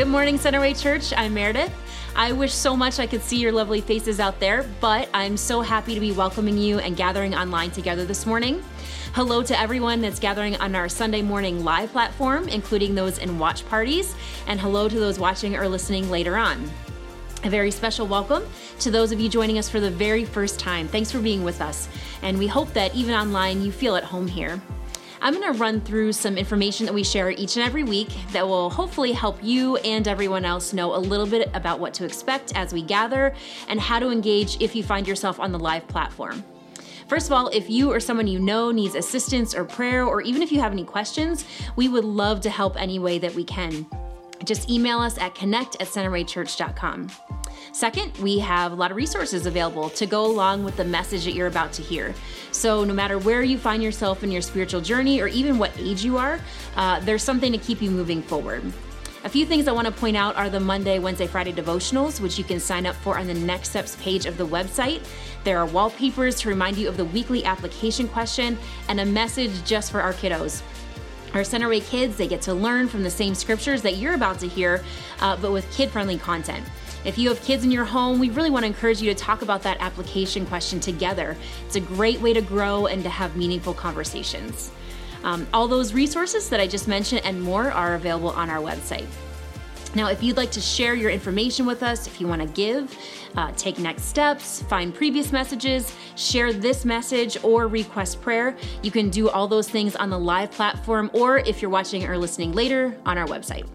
Good morning, Centerway Church. I'm Meredith. I wish so much I could see your lovely faces out there, but I'm so happy to be welcoming you and gathering online together this morning. Hello to everyone that's gathering on our Sunday morning live platform, including those in watch parties, and hello to those watching or listening later on. A very special welcome to those of you joining us for the very first time. Thanks for being with us, and we hope that even online you feel at home here. I'm going to run through some information that we share each and every week that will hopefully help you and everyone else know a little bit about what to expect as we gather and how to engage if you find yourself on the live platform. First of all, if you or someone you know needs assistance or prayer, or even if you have any questions, we would love to help any way that we can. Just email us at connect at centerwaychurch.com. Second, we have a lot of resources available to go along with the message that you're about to hear. So, no matter where you find yourself in your spiritual journey or even what age you are, uh, there's something to keep you moving forward. A few things I want to point out are the Monday, Wednesday, Friday devotionals, which you can sign up for on the Next Steps page of the website. There are wallpapers to remind you of the weekly application question and a message just for our kiddos. Our Centerway kids, they get to learn from the same scriptures that you're about to hear, uh, but with kid friendly content. If you have kids in your home, we really want to encourage you to talk about that application question together. It's a great way to grow and to have meaningful conversations. Um, all those resources that I just mentioned and more are available on our website. Now, if you'd like to share your information with us, if you want to give, uh, take next steps, find previous messages, share this message, or request prayer, you can do all those things on the live platform or if you're watching or listening later on our website.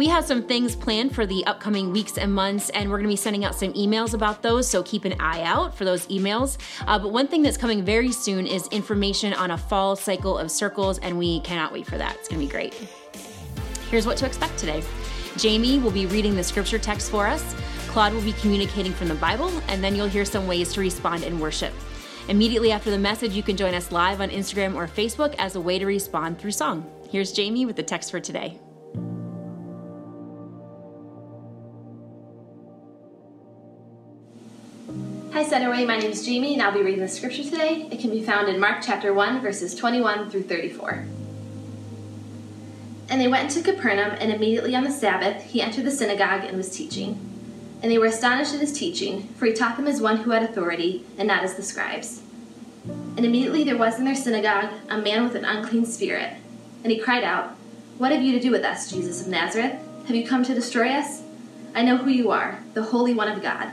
We have some things planned for the upcoming weeks and months, and we're going to be sending out some emails about those, so keep an eye out for those emails. Uh, but one thing that's coming very soon is information on a fall cycle of circles, and we cannot wait for that. It's going to be great. Here's what to expect today Jamie will be reading the scripture text for us, Claude will be communicating from the Bible, and then you'll hear some ways to respond in worship. Immediately after the message, you can join us live on Instagram or Facebook as a way to respond through song. Here's Jamie with the text for today. Hi Centerway, my name is Jamie and I'll be reading the scripture today. It can be found in Mark chapter 1, verses 21 through 34. And they went into Capernaum, and immediately on the Sabbath he entered the synagogue and was teaching. And they were astonished at his teaching, for he taught them as one who had authority, and not as the scribes. And immediately there was in their synagogue a man with an unclean spirit. And he cried out, What have you to do with us, Jesus of Nazareth? Have you come to destroy us? I know who you are, the Holy One of God.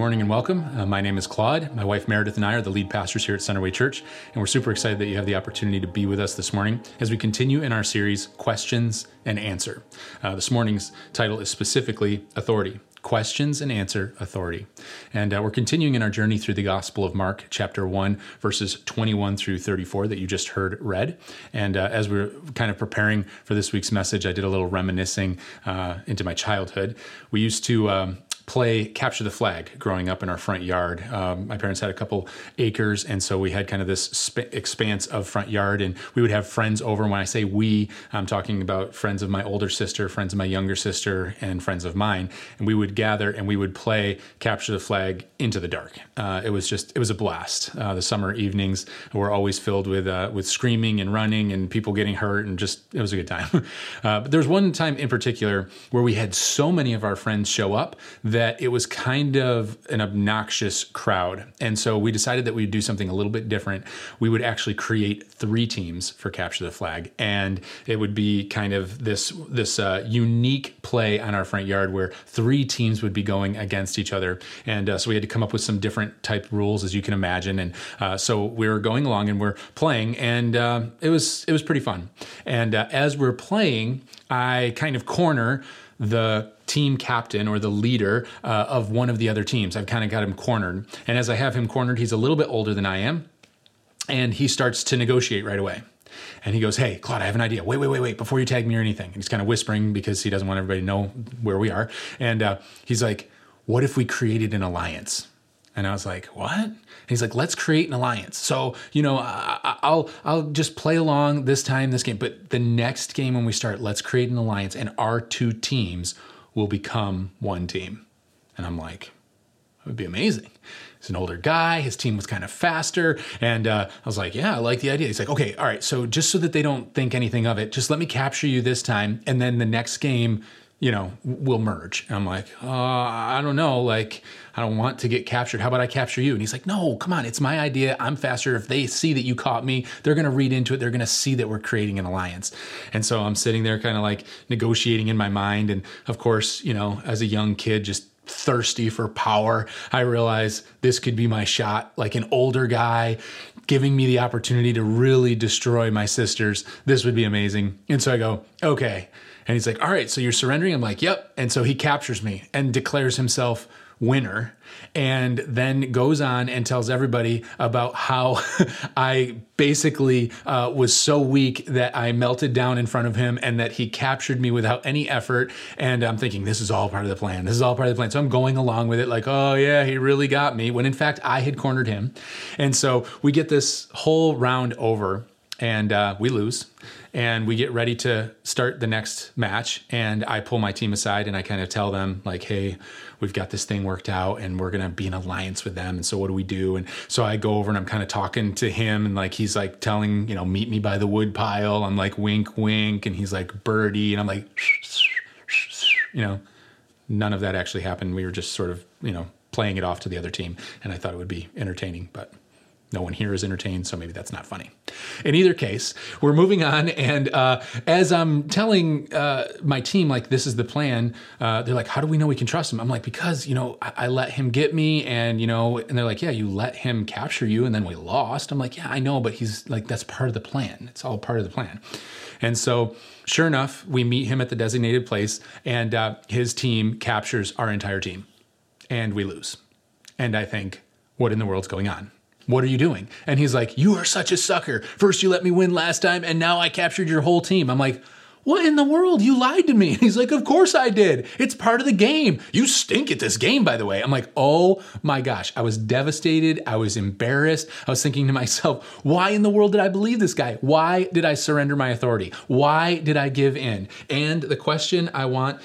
Morning and welcome. Uh, my name is Claude. My wife Meredith and I are the lead pastors here at Centerway Church, and we're super excited that you have the opportunity to be with us this morning as we continue in our series, Questions and Answer. Uh, this morning's title is specifically Authority. Questions and Answer Authority. And uh, we're continuing in our journey through the Gospel of Mark, chapter 1, verses 21 through 34, that you just heard read. And uh, as we are kind of preparing for this week's message, I did a little reminiscing uh, into my childhood. We used to. Um, play capture the flag growing up in our front yard. Um, my parents had a couple acres, and so we had kind of this sp- expanse of front yard, and we would have friends over. And when I say we, I'm talking about friends of my older sister, friends of my younger sister, and friends of mine. And we would gather and we would play capture the flag into the dark. Uh, it was just it was a blast. Uh, the summer evenings were always filled with uh, with screaming and running and people getting hurt, and just it was a good time. Uh, but there was one time in particular where we had so many of our friends show up that that it was kind of an obnoxious crowd. And so we decided that we'd do something a little bit different. We would actually create three teams for Capture the Flag. And it would be kind of this, this uh, unique play on our front yard where three teams would be going against each other. And uh, so we had to come up with some different type rules, as you can imagine. And uh, so we were going along and we're playing, and uh, it was it was pretty fun. And uh, as we're playing, I kind of corner the team captain or the leader uh, of one of the other teams. I've kind of got him cornered. And as I have him cornered, he's a little bit older than I am. And he starts to negotiate right away. And he goes, Hey, Claude, I have an idea. Wait, wait, wait, wait, before you tag me or anything. And he's kind of whispering because he doesn't want everybody to know where we are. And uh, he's like, What if we created an alliance? And I was like, "What?" And he's like, "Let's create an alliance." So you know, I, will I'll just play along this time, this game, but the next game when we start, let's create an alliance, and our two teams will become one team. And I'm like, "It would be amazing." He's an older guy. His team was kind of faster, and uh, I was like, "Yeah, I like the idea." He's like, "Okay, all right. So just so that they don't think anything of it, just let me capture you this time, and then the next game." You know, will merge. And I'm like, uh, I don't know. Like, I don't want to get captured. How about I capture you? And he's like, no, come on. It's my idea. I'm faster. If they see that you caught me, they're going to read into it. They're going to see that we're creating an alliance. And so I'm sitting there kind of like negotiating in my mind. And of course, you know, as a young kid, just thirsty for power, I realize this could be my shot. Like an older guy giving me the opportunity to really destroy my sisters. This would be amazing. And so I go, okay and he's like, All right, so you're surrendering? I'm like, Yep. And so he captures me and declares himself winner and then goes on and tells everybody about how I basically uh, was so weak that I melted down in front of him and that he captured me without any effort. And I'm thinking, this is all part of the plan. This is all part of the plan. So I'm going along with it, like, oh, yeah, he really got me. When in fact, I had cornered him. And so we get this whole round over and uh, we lose and we get ready to start the next match and i pull my team aside and i kind of tell them like hey we've got this thing worked out and we're going to be in alliance with them and so what do we do? And so i go over and i'm kind of talking to him and like he's like telling you know meet me by the wood pile. I'm like wink wink and he's like birdie and i'm like you know none of that actually happened. We were just sort of you know playing it off to the other team and i thought it would be entertaining but no one here is entertained, so maybe that's not funny. In either case, we're moving on, and uh, as I'm telling uh, my team, like, this is the plan, uh, they're like, how do we know we can trust him? I'm like, because, you know, I-, I let him get me, and, you know, and they're like, yeah, you let him capture you, and then we lost. I'm like, yeah, I know, but he's like, that's part of the plan. It's all part of the plan. And so, sure enough, we meet him at the designated place, and uh, his team captures our entire team, and we lose. And I think, what in the world's going on? What are you doing? And he's like, You are such a sucker. First, you let me win last time, and now I captured your whole team. I'm like, What in the world? You lied to me. And he's like, Of course I did. It's part of the game. You stink at this game, by the way. I'm like, Oh my gosh. I was devastated. I was embarrassed. I was thinking to myself, Why in the world did I believe this guy? Why did I surrender my authority? Why did I give in? And the question I want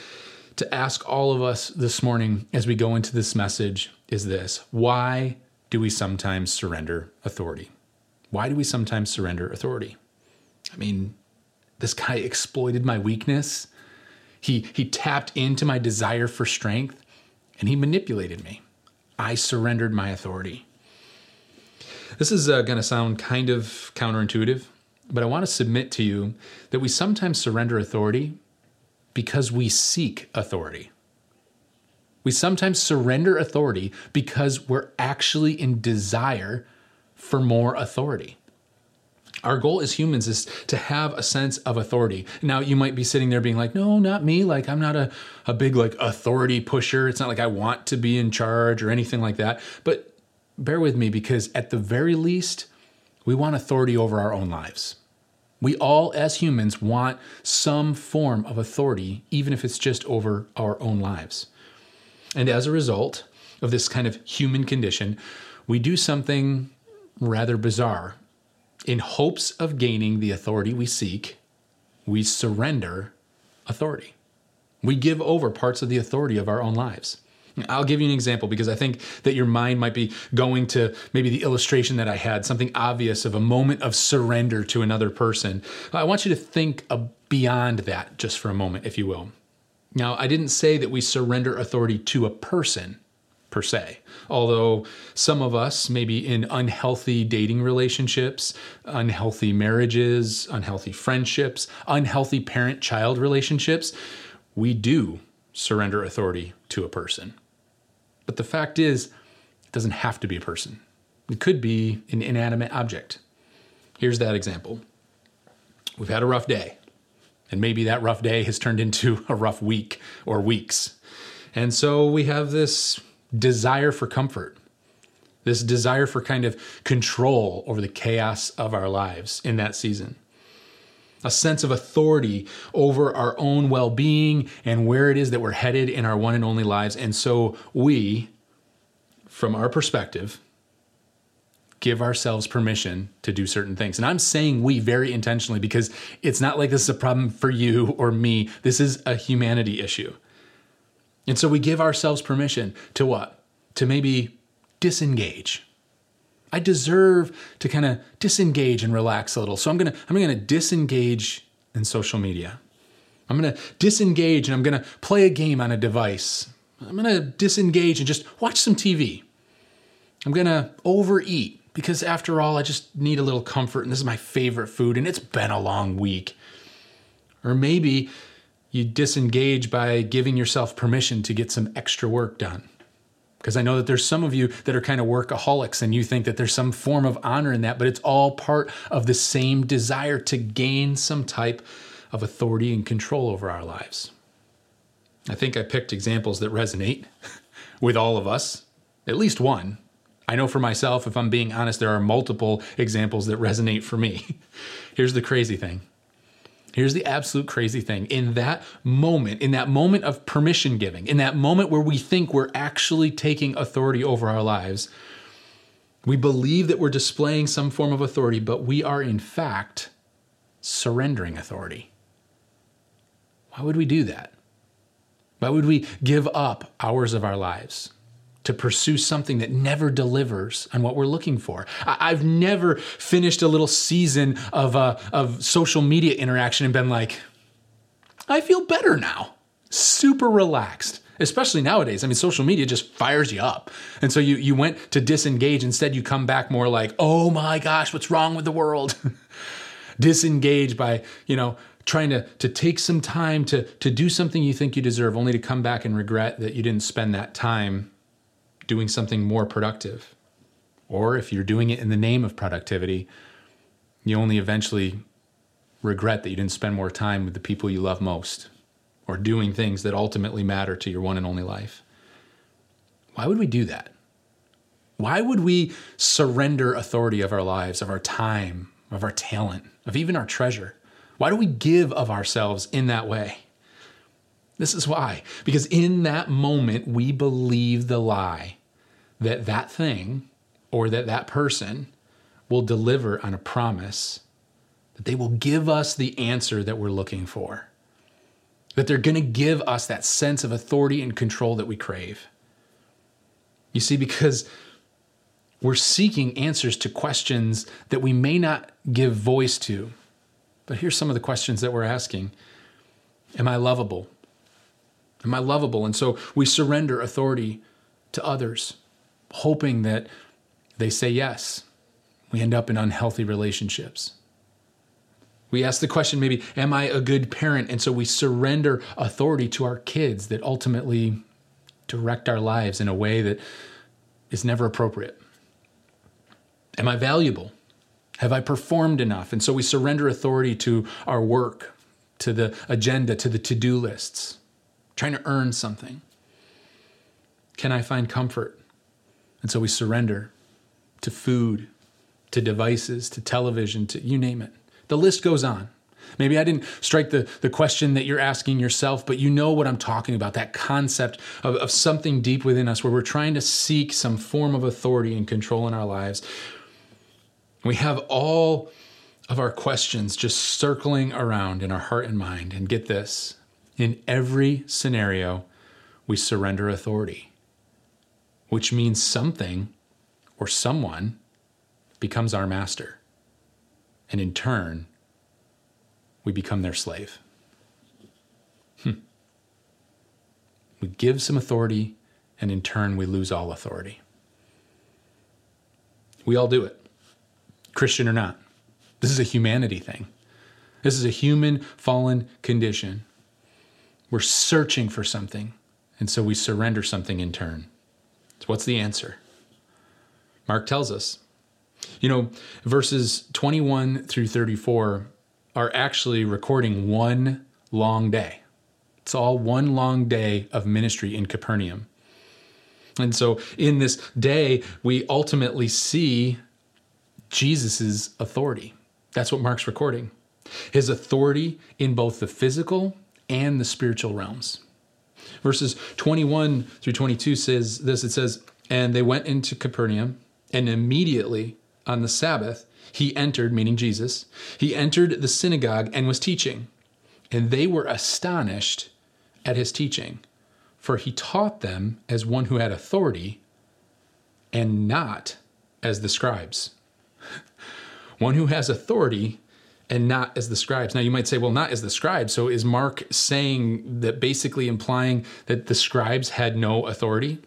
to ask all of us this morning as we go into this message is this Why do we sometimes surrender authority? Why do we sometimes surrender authority? I mean, this guy exploited my weakness. He, he tapped into my desire for strength and he manipulated me. I surrendered my authority. This is uh, going to sound kind of counterintuitive, but I want to submit to you that we sometimes surrender authority because we seek authority. We sometimes surrender authority because we're actually in desire for more authority. Our goal as humans is to have a sense of authority. Now, you might be sitting there being like, no, not me. Like, I'm not a, a big like authority pusher. It's not like I want to be in charge or anything like that. But bear with me because at the very least, we want authority over our own lives. We all, as humans, want some form of authority, even if it's just over our own lives. And as a result of this kind of human condition, we do something rather bizarre. In hopes of gaining the authority we seek, we surrender authority. We give over parts of the authority of our own lives. I'll give you an example because I think that your mind might be going to maybe the illustration that I had, something obvious of a moment of surrender to another person. I want you to think beyond that just for a moment, if you will Now, I didn't say that we surrender authority to a person per se, although some of us, maybe in unhealthy dating relationships, unhealthy marriages, unhealthy friendships, unhealthy parent child relationships, we do surrender authority to a person. But the fact is, it doesn't have to be a person, it could be an inanimate object. Here's that example We've had a rough day, and maybe that rough day has turned into a rough week or weeks. And so we have this desire for comfort, this desire for kind of control over the chaos of our lives in that season a sense of authority over our own well being and where it is that we're headed in our one and only lives. And so we, from our perspective, give ourselves permission to do certain things. And I'm saying we very intentionally because it's not like this is a problem for you or me. This is a humanity issue. And so we give ourselves permission to what? To maybe disengage I deserve to kind of disengage and relax a little. So I'm going to I'm going to disengage in social media. I'm going to disengage and I'm going to play a game on a device. I'm going to disengage and just watch some TV. I'm going to overeat because after all I just need a little comfort and this is my favorite food and it's been a long week. Or maybe you disengage by giving yourself permission to get some extra work done. Because I know that there's some of you that are kind of workaholics and you think that there's some form of honor in that, but it's all part of the same desire to gain some type of authority and control over our lives. I think I picked examples that resonate with all of us, at least one. I know for myself, if I'm being honest, there are multiple examples that resonate for me. Here's the crazy thing Here's the absolute crazy thing. In that moment, in that moment of permission giving, in that moment where we think we're actually taking authority over our lives, we believe that we're displaying some form of authority, but we are in fact surrendering authority. Why would we do that? Why would we give up hours of our lives? To pursue something that never delivers on what we're looking for. I- have never finished a little season of, uh, of social media interaction and been like, I feel better now. Super relaxed. Especially nowadays. I mean, social media just fires you up. And so you, you went to disengage. Instead, you come back more like, oh my gosh, what's wrong with the world? disengage by, you know, trying to, to take some time to, to do something you think you deserve, only to come back and regret that you didn't spend that time doing something more productive. Or if you're doing it in the name of productivity, you only eventually regret that you didn't spend more time with the people you love most or doing things that ultimately matter to your one and only life. Why would we do that? Why would we surrender authority of our lives, of our time, of our talent, of even our treasure? Why do we give of ourselves in that way? This is why. Because in that moment, we believe the lie that that thing or that that person will deliver on a promise, that they will give us the answer that we're looking for, that they're going to give us that sense of authority and control that we crave. You see, because we're seeking answers to questions that we may not give voice to. But here's some of the questions that we're asking Am I lovable? Am I lovable? And so we surrender authority to others, hoping that they say yes. We end up in unhealthy relationships. We ask the question maybe, Am I a good parent? And so we surrender authority to our kids that ultimately direct our lives in a way that is never appropriate. Am I valuable? Have I performed enough? And so we surrender authority to our work, to the agenda, to the to do lists trying to earn something? Can I find comfort? And so we surrender to food, to devices, to television, to you name it. The list goes on. Maybe I didn't strike the, the question that you're asking yourself, but you know what I'm talking about that concept of, of something deep within us where we're trying to seek some form of authority and control in our lives. We have all of our questions just circling around in our heart and mind. And get this in every scenario, we surrender authority, which means something or someone becomes our master. And in turn, we become their slave. Hmm. We give some authority, and in turn, we lose all authority. We all do it, Christian or not. This is a humanity thing. This is a human fallen condition. We're searching for something, and so we surrender something in turn. So, what's the answer? Mark tells us. You know, verses 21 through 34 are actually recording one long day. It's all one long day of ministry in Capernaum. And so in this day, we ultimately see Jesus' authority. That's what Mark's recording. His authority in both the physical and the spiritual realms. Verses 21 through 22 says this it says, And they went into Capernaum, and immediately on the Sabbath, he entered, meaning Jesus, he entered the synagogue and was teaching. And they were astonished at his teaching, for he taught them as one who had authority and not as the scribes. one who has authority and not as the scribes. Now you might say, well, not as the scribes. So is Mark saying that basically implying that the scribes had no authority?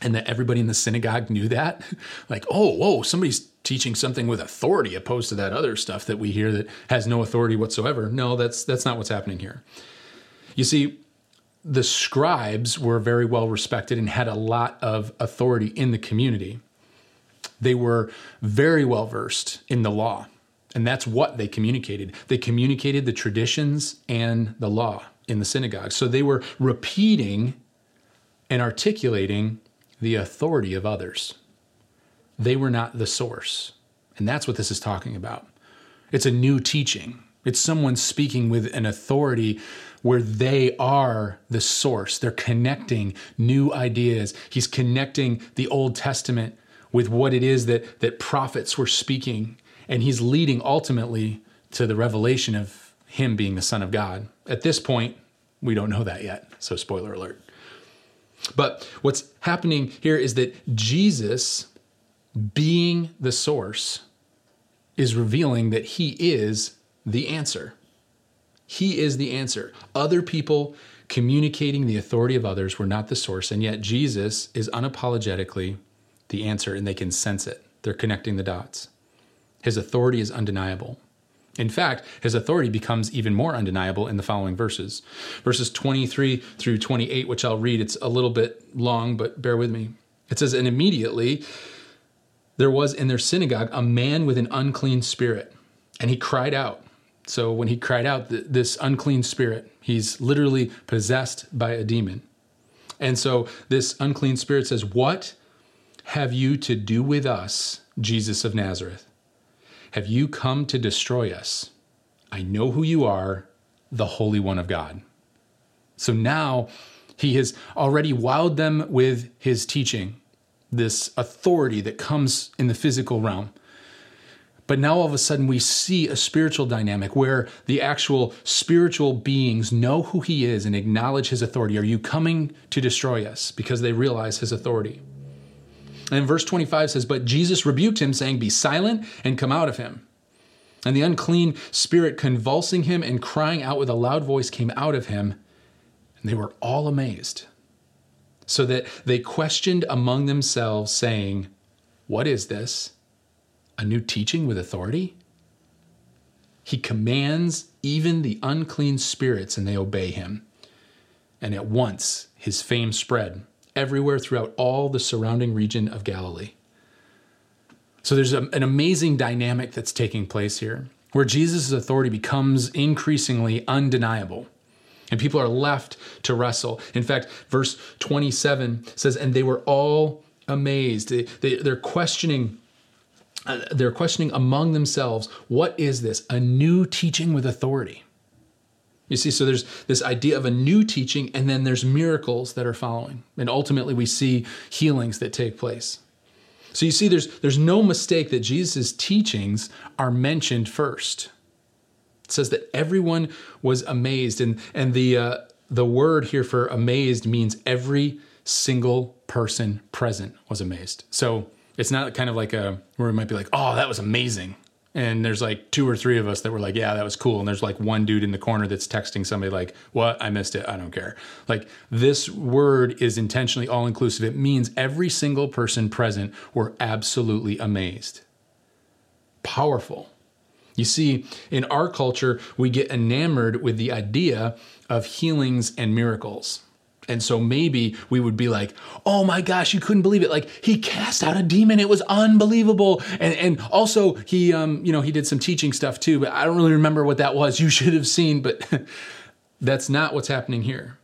And that everybody in the synagogue knew that? like, oh, whoa, somebody's teaching something with authority opposed to that other stuff that we hear that has no authority whatsoever. No, that's that's not what's happening here. You see, the scribes were very well respected and had a lot of authority in the community. They were very well versed in the law, and that's what they communicated. They communicated the traditions and the law in the synagogue. So they were repeating and articulating the authority of others. They were not the source. And that's what this is talking about. It's a new teaching. It's someone speaking with an authority where they are the source. They're connecting new ideas. He's connecting the Old Testament with what it is that, that prophets were speaking. And he's leading ultimately to the revelation of him being the Son of God. At this point, we don't know that yet. So, spoiler alert. But what's happening here is that Jesus, being the source, is revealing that he is the answer. He is the answer. Other people communicating the authority of others were not the source, and yet Jesus is unapologetically the answer, and they can sense it. They're connecting the dots. His authority is undeniable. In fact, his authority becomes even more undeniable in the following verses. Verses 23 through 28, which I'll read. It's a little bit long, but bear with me. It says, And immediately there was in their synagogue a man with an unclean spirit, and he cried out. So when he cried out, this unclean spirit, he's literally possessed by a demon. And so this unclean spirit says, What have you to do with us, Jesus of Nazareth? Have you come to destroy us? I know who you are, the Holy One of God. So now he has already wowed them with his teaching, this authority that comes in the physical realm. But now all of a sudden we see a spiritual dynamic where the actual spiritual beings know who he is and acknowledge his authority. Are you coming to destroy us? Because they realize his authority. And verse 25 says, But Jesus rebuked him, saying, Be silent and come out of him. And the unclean spirit, convulsing him and crying out with a loud voice, came out of him. And they were all amazed. So that they questioned among themselves, saying, What is this? A new teaching with authority? He commands even the unclean spirits, and they obey him. And at once his fame spread everywhere throughout all the surrounding region of Galilee. So there's a, an amazing dynamic that's taking place here where Jesus' authority becomes increasingly undeniable. And people are left to wrestle. In fact, verse 27 says, And they were all amazed. They, they, they're questioning. Uh, they're questioning among themselves, what is this? A new teaching with authority. You see, so there's this idea of a new teaching, and then there's miracles that are following. And ultimately, we see healings that take place. So you see, there's, there's no mistake that Jesus' teachings are mentioned first. It says that everyone was amazed, and, and the, uh, the word here for amazed means every single person present was amazed. So it's not kind of like a where it might be like, oh, that was amazing. And there's like two or three of us that were like, yeah, that was cool. And there's like one dude in the corner that's texting somebody like, what? I missed it. I don't care. Like this word is intentionally all inclusive. It means every single person present were absolutely amazed. Powerful. You see, in our culture, we get enamored with the idea of healings and miracles. And so maybe we would be like, oh my gosh, you couldn't believe it. Like he cast out a demon. It was unbelievable. And and also he um, you know, he did some teaching stuff too, but I don't really remember what that was. You should have seen, but that's not what's happening here.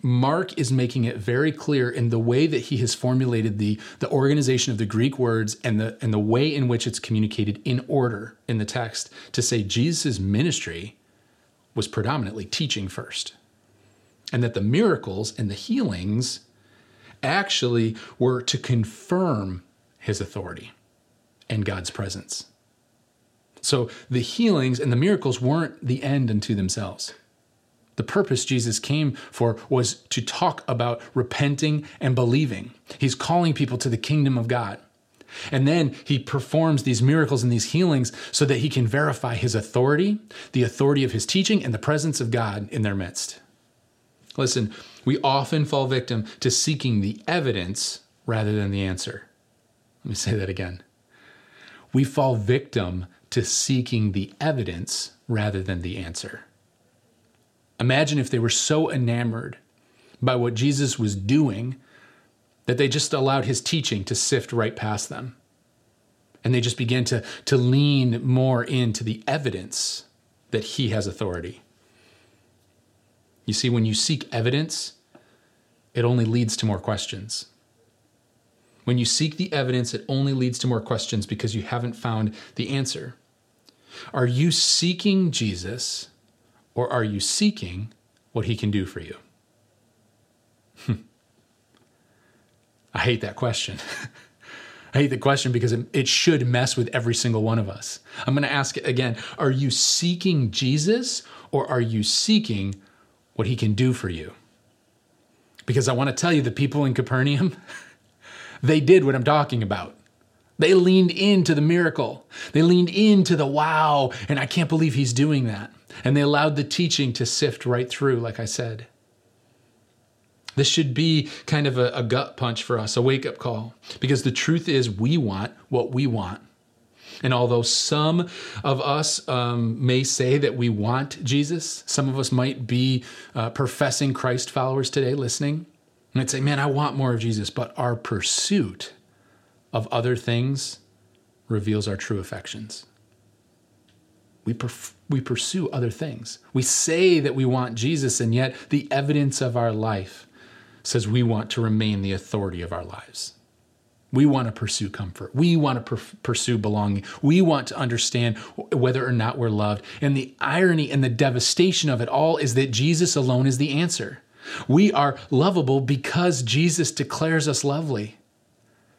Mark is making it very clear in the way that he has formulated the, the organization of the Greek words and the, and the way in which it's communicated in order in the text to say Jesus' ministry was predominantly teaching first and that the miracles and the healings actually were to confirm his authority and God's presence. So the healings and the miracles weren't the end unto themselves. The purpose Jesus came for was to talk about repenting and believing. He's calling people to the kingdom of God. And then he performs these miracles and these healings so that he can verify his authority, the authority of his teaching, and the presence of God in their midst. Listen, we often fall victim to seeking the evidence rather than the answer. Let me say that again. We fall victim to seeking the evidence rather than the answer. Imagine if they were so enamored by what Jesus was doing that they just allowed his teaching to sift right past them. And they just began to, to lean more into the evidence that he has authority. You see, when you seek evidence, it only leads to more questions. When you seek the evidence, it only leads to more questions because you haven't found the answer. Are you seeking Jesus or are you seeking what he can do for you? I hate that question. I hate the question because it, it, should mess with every single one of us. I'm going to ask it again Are you seeking Jesus or are you seeking what he can do for you. Because I want to tell you, the people in Capernaum, they did what I'm talking about. They leaned into the miracle. They leaned into the wow, and I can't believe he's doing that. And they allowed the teaching to sift right through, like I said. This should be kind of a, a gut punch for us, a wake up call, because the truth is we want what we want. And although some of us um, may say that we want Jesus, some of us might be uh, professing Christ followers today listening, and I'd say, man, I want more of Jesus, but our pursuit of other things reveals our true affections. We, perf- we pursue other things. We say that we want Jesus, and yet the evidence of our life says we want to remain the authority of our lives. We want to pursue comfort. We want to per- pursue belonging. We want to understand whether or not we're loved. And the irony and the devastation of it all is that Jesus alone is the answer. We are lovable because Jesus declares us lovely.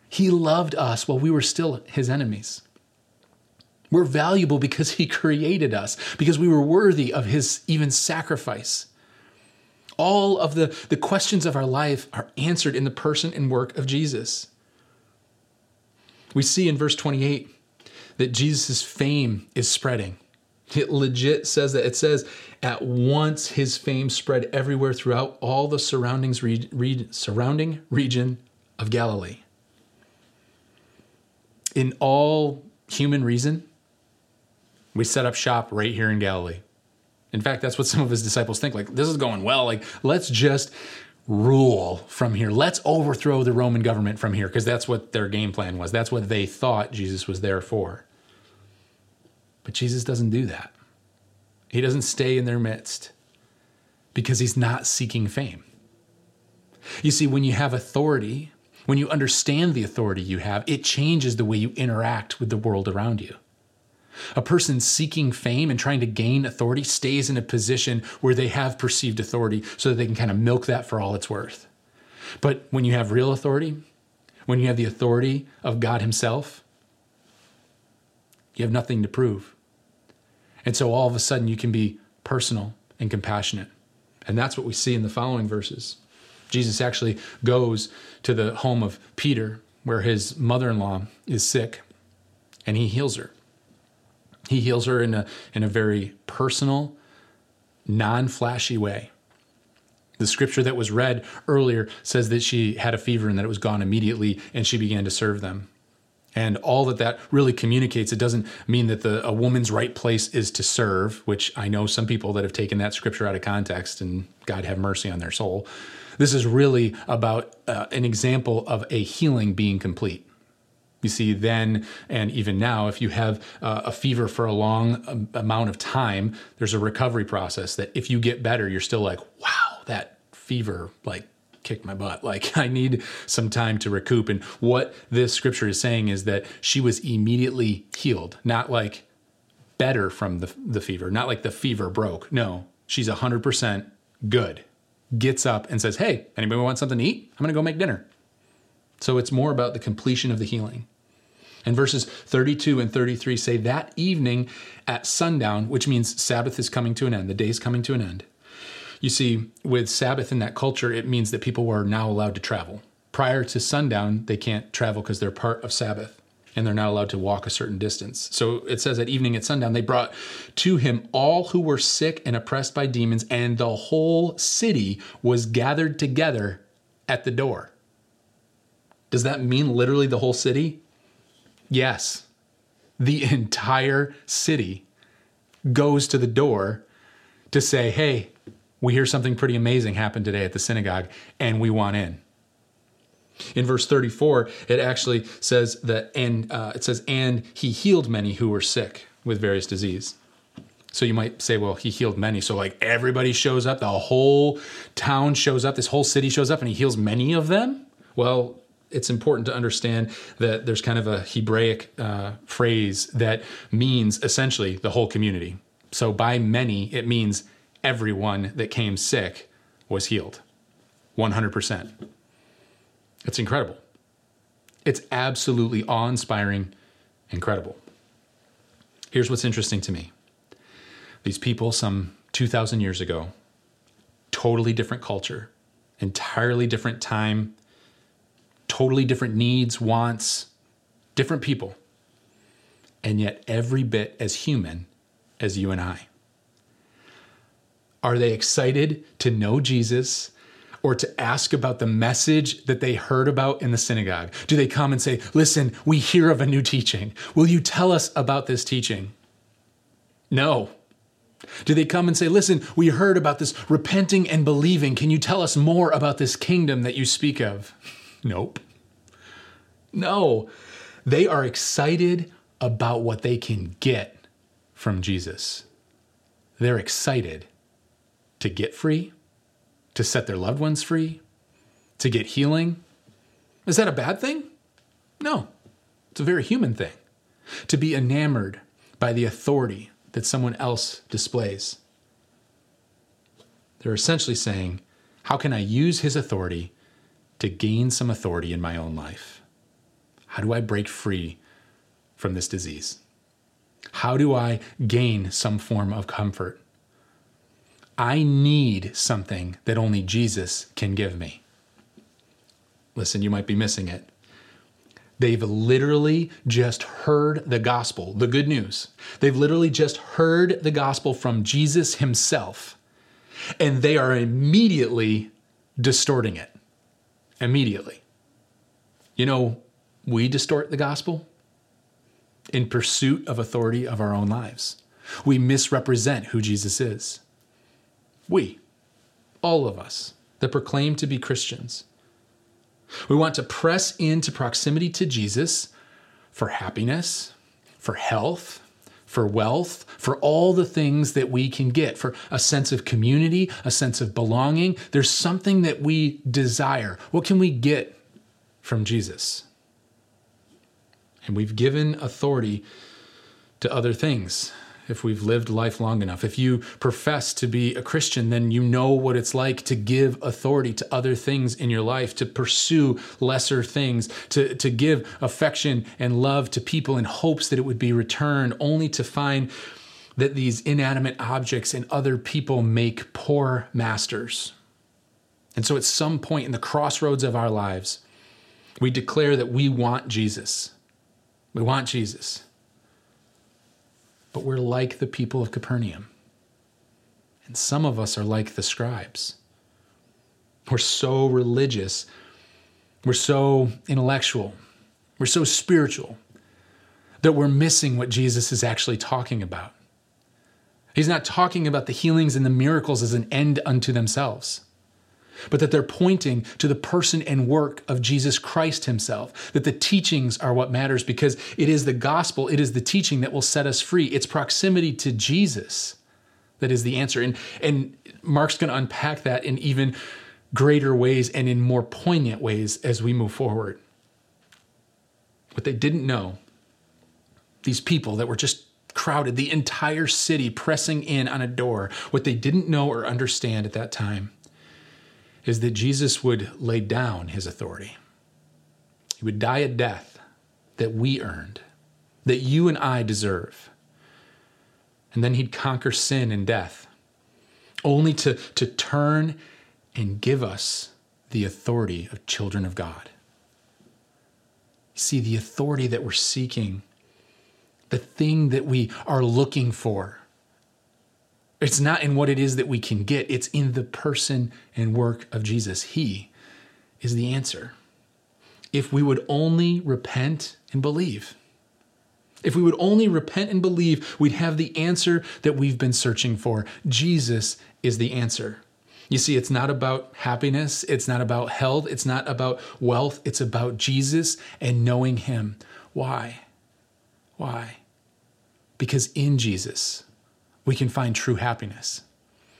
He loved us while we were still his enemies. We're valuable because he created us, because we were worthy of his even sacrifice. All of the, the questions of our life are answered in the person and work of Jesus. We see in verse 28 that Jesus' fame is spreading. It legit says that. It says, at once his fame spread everywhere throughout all the surroundings re- re- surrounding region of Galilee. In all human reason, we set up shop right here in Galilee. In fact, that's what some of his disciples think. Like, this is going well. Like, let's just rule from here. Let's overthrow the Roman government from here because that's what their game plan was. That's what they thought Jesus was there for. But Jesus doesn't do that. He doesn't stay in their midst because he's not seeking fame. You see, when you have authority, when you understand the authority you have, it changes the way you interact with the world around you. A person seeking fame and trying to gain authority stays in a position where they have perceived authority so that they can kind of milk that for all it's worth. But when you have real authority, when you have the authority of God Himself, you have nothing to prove. And so all of a sudden you can be personal and compassionate. And that's what we see in the following verses. Jesus actually goes to the home of Peter, where his mother in law is sick, and he heals her. He heals her in a, in a very personal, non flashy way. The scripture that was read earlier says that she had a fever and that it was gone immediately and she began to serve them. And all that that really communicates, it doesn't mean that the, a woman's right place is to serve, which I know some people that have taken that scripture out of context and God have mercy on their soul. This is really about uh, an example of a healing being complete. You see, then and even now, if you have uh, a fever for a long um, amount of time, there's a recovery process that if you get better, you're still like, wow, that fever like kicked my butt. Like I need some time to recoup. And what this scripture is saying is that she was immediately healed, not like better from the, the fever, not like the fever broke. No, she's 100% good. Gets up and says, Hey, anybody want something to eat? I'm going to go make dinner. So it's more about the completion of the healing. And verses 32 and 33 say that evening at sundown, which means Sabbath is coming to an end, the day is coming to an end. You see, with Sabbath in that culture, it means that people were now allowed to travel. Prior to sundown, they can't travel because they're part of Sabbath and they're not allowed to walk a certain distance. So it says at evening at sundown, they brought to him all who were sick and oppressed by demons, and the whole city was gathered together at the door. Does that mean literally the whole city? Yes. The entire city goes to the door to say, hey, we hear something pretty amazing happened today at the synagogue and we want in. In verse 34, it actually says that, and uh, it says, and he healed many who were sick with various disease. So you might say, well, he healed many. So like everybody shows up, the whole town shows up, this whole city shows up, and he heals many of them. Well, it's important to understand that there's kind of a Hebraic uh, phrase that means essentially the whole community. So by many, it means everyone that came sick was healed 100%. It's incredible. It's absolutely awe inspiring, incredible. Here's what's interesting to me these people, some 2,000 years ago, totally different culture, entirely different time, totally different needs, wants, different people, and yet every bit as human as you and I. Are they excited to know Jesus or to ask about the message that they heard about in the synagogue? Do they come and say, Listen, we hear of a new teaching. Will you tell us about this teaching? No. Do they come and say, Listen, we heard about this repenting and believing. Can you tell us more about this kingdom that you speak of? Nope. No. They are excited about what they can get from Jesus. They're excited to get free, to set their loved ones free, to get healing. Is that a bad thing? No, it's a very human thing. To be enamored by the authority that someone else displays. They're essentially saying, How can I use his authority to gain some authority in my own life? How do I break free from this disease? How do I gain some form of comfort? I need something that only Jesus can give me. Listen, you might be missing it. They've literally just heard the gospel, the good news. They've literally just heard the gospel from Jesus himself, and they are immediately distorting it. Immediately. You know, we distort the gospel in pursuit of authority of our own lives. We misrepresent who Jesus is. We, all of us that proclaim to be Christians. We want to press into proximity to Jesus for happiness, for health, for wealth, for all the things that we can get, for a sense of community, a sense of belonging. There's something that we desire. What can we get from Jesus? And we've given authority to other things if we've lived life long enough. If you profess to be a Christian, then you know what it's like to give authority to other things in your life, to pursue lesser things, to, to give affection and love to people in hopes that it would be returned, only to find that these inanimate objects and other people make poor masters. And so at some point in the crossroads of our lives, we declare that we want Jesus. We want Jesus. but we're like the people of Capernaum. And some of us are like the scribes. We're so religious, we're so intellectual, we're so spiritual that we're missing what Jesus is actually talking about. He's not talking about the healings and the miracles as an end unto themselves, but that they're pointing to the person and work of Jesus Christ himself, that the teachings are what matters because it is the gospel, it is the teaching that will set us free. It's proximity to Jesus that is the answer. And, and Mark's going to unpack that in even greater ways and in more poignant ways as we move forward. What they didn't know, these people that were just crowded, the entire city pressing in on a door, what they didn't know or understand at that time is that Jesus would lay down his authority. He would die a death that we earned, that you and I deserve. And then he'd conquer sin and death, only to, to turn and give us the authority of children of God. See, the authority that we're seeking, the thing that we are looking for, it's not in what it is that we can get, it's in the person and work of Jesus. He is the answer. If we would only repent and believe. If we would only repent and believe, we'd have the answer that we've been searching for. Jesus is the answer. You see, it's not about happiness, it's not about health, it's not about wealth, it's about Jesus and knowing Him. Why? Why? Because in Jesus, we can find true happiness.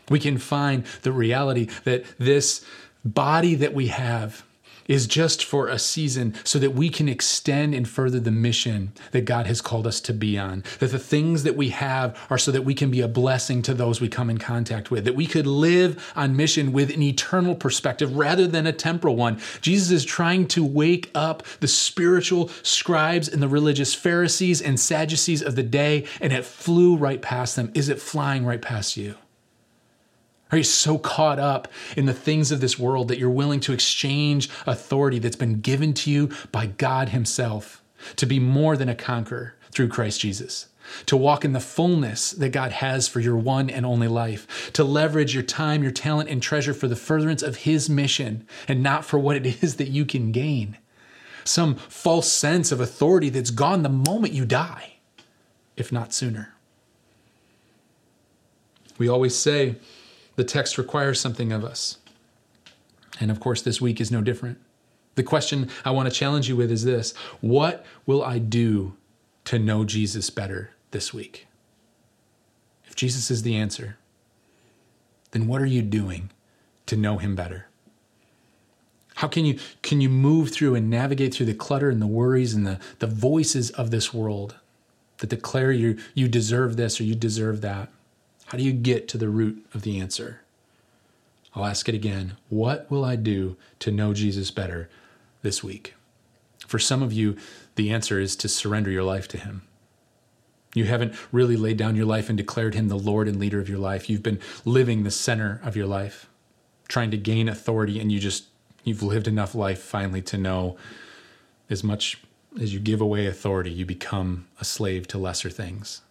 We can find the reality that this body that we have is just for a season so that we can extend and further the mission that God has called us to be on. That the things that we have are so that we can be a blessing to those we come in contact with, that we could live on mission with an eternal perspective rather than a temporal one. Jesus is trying to wake up the spiritual scribes and the religious Pharisees and Sadducees of the day, and it flew right past them. Is it flying right past you? Are you so caught up in the things of this world that you're willing to exchange authority that's been given to you by God Himself to be more than a conqueror through Christ Jesus? To walk in the fullness that God has for your one and only life, to leverage your time, your talent, and treasure for the furtherance of His mission and not for what it is that you can gain. Some false sense of authority that's gone the moment you die, if not sooner. We always say, the text requires something of us. And of course, this week is no different. The question I want to challenge you with is this What will I do to know Jesus better this week? If Jesus is the answer, then what are you doing to know him better? How can you can you move through and navigate through the clutter and the worries and the, the voices of this world that declare you you deserve this or you deserve that? How do you get to the root of the answer? I'll ask it again. What will I do to know Jesus better this week? For some of you, the answer is to surrender your life to Him. You haven't really laid down your life and declared Him the Lord and leader of your life. You've been living the center of your life, trying to gain authority, and you just, you've lived enough life finally to know as much as you give away authority, you become a slave to lesser things.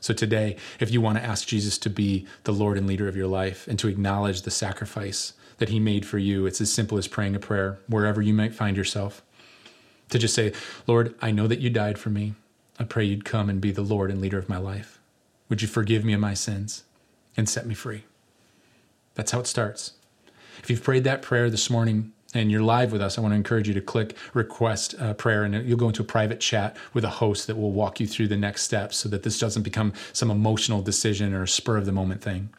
So today, if you want to ask Jesus to be the Lord and leader of your life and to acknowledge the sacrifice that he made for you, it's as simple as praying a prayer wherever you might find yourself. To just say, Lord, I know that you died for me. I pray you'd come and be the Lord and leader of my life. Would you forgive me of my sins and set me free? That's how it starts. If you've prayed that prayer this morning, and you're live with us, I want to encourage you to click request uh, prayer and you'll go into a private chat with a host that will walk you through the next steps so that this doesn't become some emotional decision or a spur of the moment thing.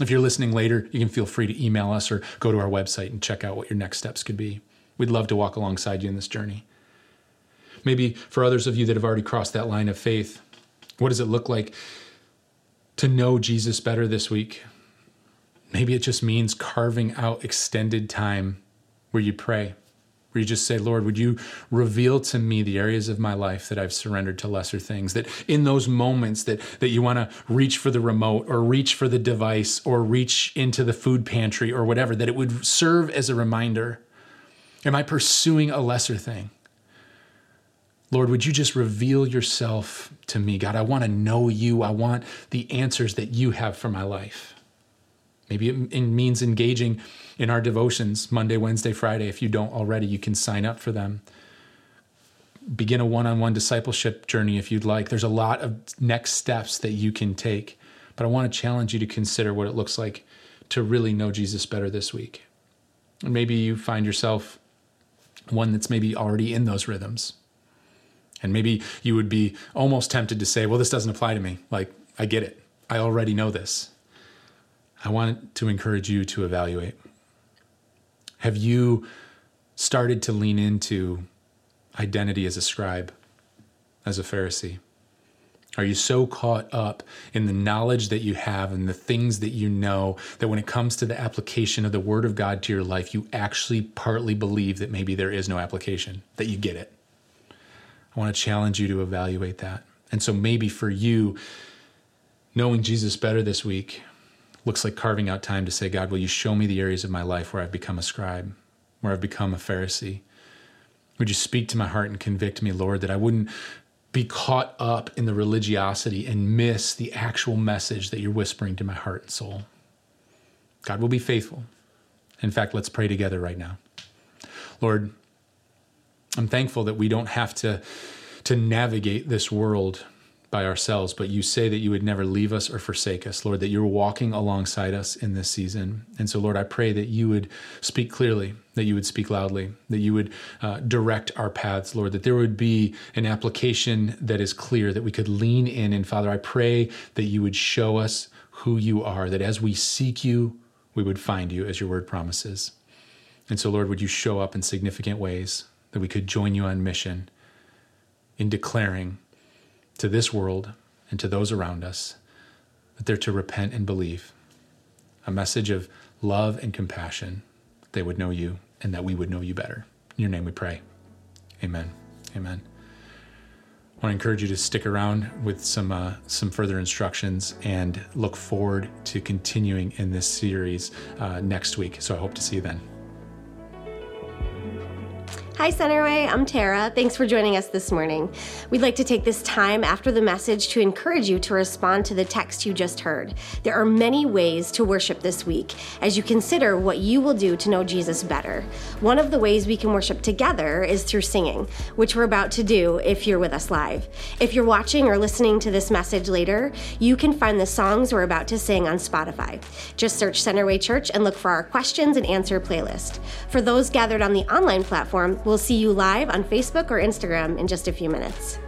If you're listening later, you can feel free to email us or go to our website and check out what your next steps could be. We'd love to walk alongside you in this journey. Maybe for others of you that have already crossed that line of faith, what does it look like to know Jesus better this week? Maybe it just means carving out extended time where you pray, where you just say, Lord, would you reveal to me the areas of my life that I've surrendered to lesser things? That in those moments that, that you want to reach for the remote or reach for the device or reach into the food pantry or whatever, that it would serve as a reminder. Am I pursuing a lesser thing? Lord, would you just reveal yourself to me? God, I want to know you. I want the answers that you have for my life. Maybe it means engaging in our devotions Monday, Wednesday, Friday. If you don't already, you can sign up for them. Begin a one on one discipleship journey if you'd like. There's a lot of next steps that you can take, but I want to challenge you to consider what it looks like to really know Jesus better this week. And maybe you find yourself one that's maybe already in those rhythms. And maybe you would be almost tempted to say, well, this doesn't apply to me. Like, I get it. I already know this. I want to encourage you to evaluate. Have you started to lean into identity as a scribe, as a Pharisee? Are you so caught up in the knowledge that you have and the things that you know that when it comes to the application of the Word of God to your life, you actually partly believe that maybe there is no application, that you get it? I want to challenge you to evaluate that. And so maybe for you, knowing Jesus better this week looks like carving out time to say, God, will you show me the areas of my life where I've become a scribe, where I've become a Pharisee? Would you speak to my heart and convict me, Lord, that I wouldn't be caught up in the religiosity and miss the actual message that you're whispering to my heart and soul? God will be faithful. In fact, let's pray together right now. Lord, I'm thankful that we don't have to, to navigate this world by ourselves, but you say that you would never leave us or forsake us, Lord, that you're walking alongside us in this season. And so, Lord, I pray that you would speak clearly, that you would speak loudly, that you would uh, direct our paths, Lord, that there would be an application that is clear, that we could lean in. And Father, I pray that you would show us who you are, that as we seek you, we would find you, as your word promises. And so, Lord, would you show up in significant ways that we could join you on mission in declaring to this world and to those around us that they're to repent and believe. A message of love and compassion. They would know you and that we would know you better. In your name we pray. Amen. Amen. I want to encourage you to stick around with some uh, some further instructions and look forward to continuing in this series uh, next week. So I hope to see you then. Hi, Centerway. I'm Tara. Thanks for joining us this morning. We'd like to take this time after the message to encourage you to respond to the text you just heard. There are many ways to worship this week as you consider what you will do to know Jesus better. One of the ways we can worship together is through singing, which we're about to do if you're with us live. If you're watching or listening to this message later, you can find the songs we're about to sing on Spotify. Just search Centerway Church and look for our questions and answer playlist. For those gathered on the online platform, We'll see you live on Facebook or Instagram in just a few minutes.